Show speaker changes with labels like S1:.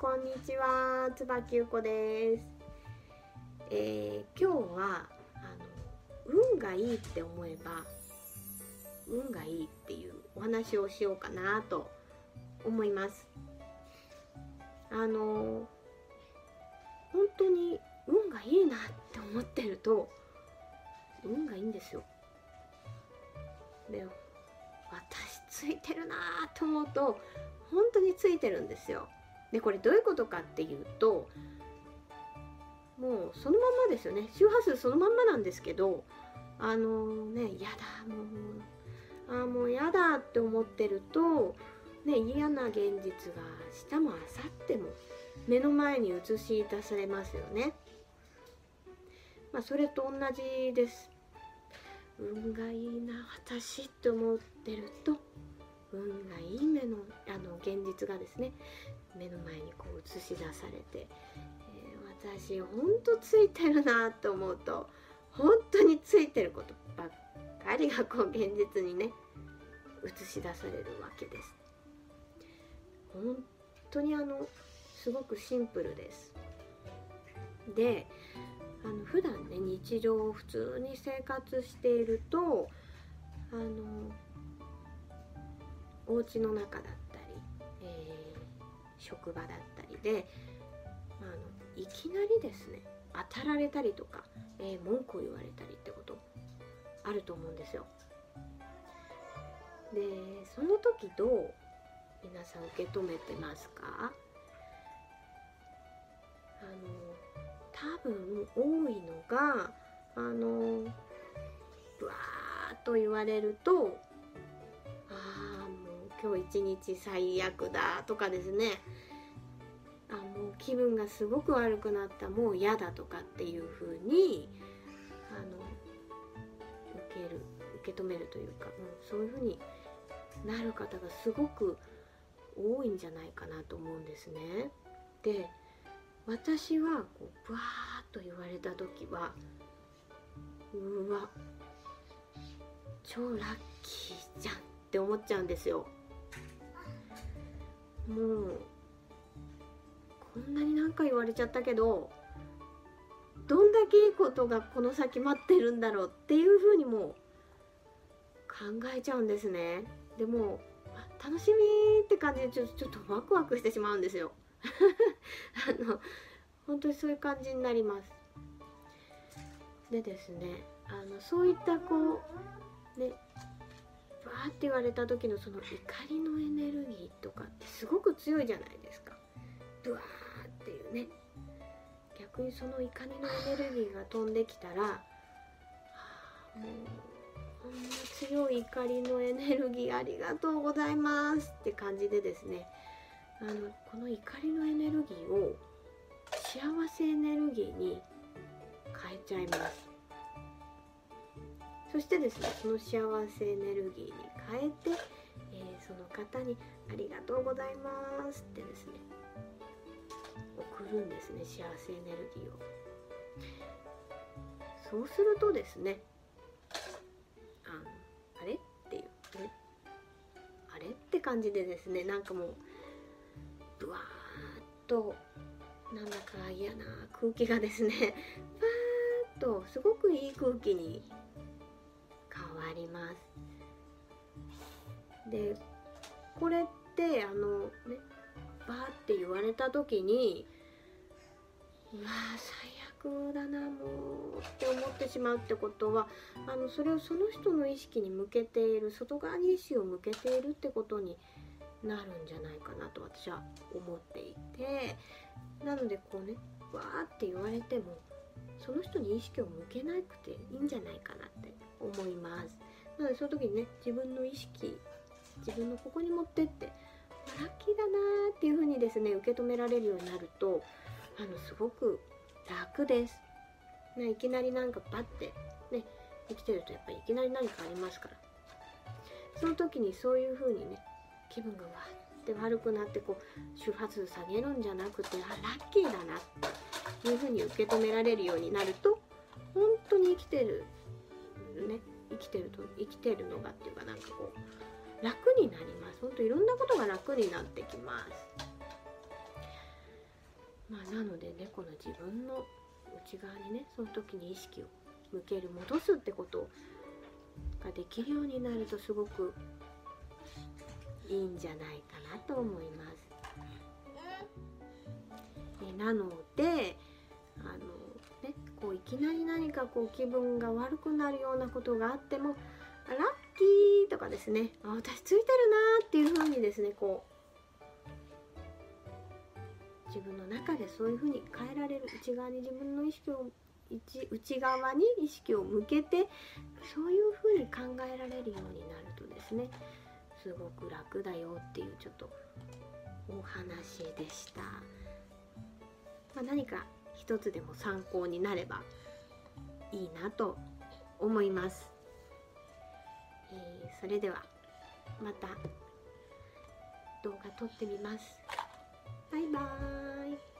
S1: こんにちは椿ゆこです、えー、今日はあの運がいいって思えば運がいいっていうお話をしようかなと思います。あの本当に運がいいなって思ってると運がいいんですよ。で私ついてるなと思うと本当についてるんですよ。でこれどういうことかっていうともうそのまんまですよね周波数そのまんまなんですけどあのねやだもうあもうやだって思ってるとね嫌な現実が明日も明後日も目の前に映し出されますよね。まあそれと同じです。運がいいな私って思ってると運がいい目のあの現実がですね目の前にこう映し出されて、えー、私ほんとついてるなと思うと本当についてることばっかりがこう現実にね映し出されるわけです。本当にあのすごくシンプルです。であの普段ね日常を普通に生活しているとあのお家の中だった、えー、職場だったりで、まあ、あのいきなりですね当たられたりとか、えー、文句を言われたりってことあると思うんですよ。でその時どう皆さん受け止めてますか？あの多分多いのがあのブワーッと言われると今日一日最悪だとかですねあもう気分がすごく悪くなったもう嫌だとかっていう風にあの受ける受け止めるというか、うん、そういう風になる方がすごく多いんじゃないかなと思うんですね。で私はこうブワーッと言われた時はうわ超ラッキーじゃんって思っちゃうんですよもうこんなに何か言われちゃったけどどんだけいいことがこの先待ってるんだろうっていうふうにも考えちゃうんですね。でも楽しみって感じでちょちょっとワクワクしてしまうんですよ。あの本当にそういう感じになります。でですねあのそういったこうねーって言われた時のその怒りのエネルギーとかってすごく強いじゃないですか。ブワーっていうね。逆にその怒りのエネルギーが飛んできたら、はあ、もうこんな強い怒りのエネルギーありがとうございますって感じでですねあのこの怒りのエネルギーを幸せエネルギーに変えちゃいます。そしてですねその幸せエネルギーに変えて、えー、その方に「ありがとうございます」ってですね送るんですね幸せエネルギーを。そうするとですねああれっていうねあれって感じでですねなんかもうブワーッとなんだか嫌な空気がですね パーッとすごくいい空気に変わります。でこれってあのねバーって言われた時にうわ最悪だなもうって思ってしまうってことはあのそれをその人の意識に向けている外側に意識を向けているってことになるんじゃないかなと私は思っていてなのでこうねわーって言われてもその人に意識を向けなくていいんじゃないかなって思います。なのでその時にね自分の意識自分のここに持ってってラッキーだなーっていう風にですね受け止められるようになるとあのすごく楽です。いきなりなんかバッてね生きてるとやっぱりいきなり何かありますから。その時にそういう風にね気分がわって悪くなってこう周波数下げるんじゃなくてあラッキーだなっていう風に受け止められるようになると本当に生きてるね。生きてると生きてるのがっていうかなんかこう楽になります。本当いろんなことが楽になってきます。まあなのでねこの自分の内側にねその時に意識を向ける戻すってことができるようになるとすごくいいんじゃないかなと思います。えなのであの、ね、こういきなり何かこう気分が悪くなるようなことがあってもラッキーとかですねあ私ついてるなっていう風にですねこう自分の中でそういう風に変えられる内側に自分の意識を内内側に意識を向けてそういう風に考えられるようになるとですねすごく楽だよっていうちょっとお話でした、まあ、何か一つでも参考になればいいなと思います、えー、それではまた動画撮ってみます。バイバーイ。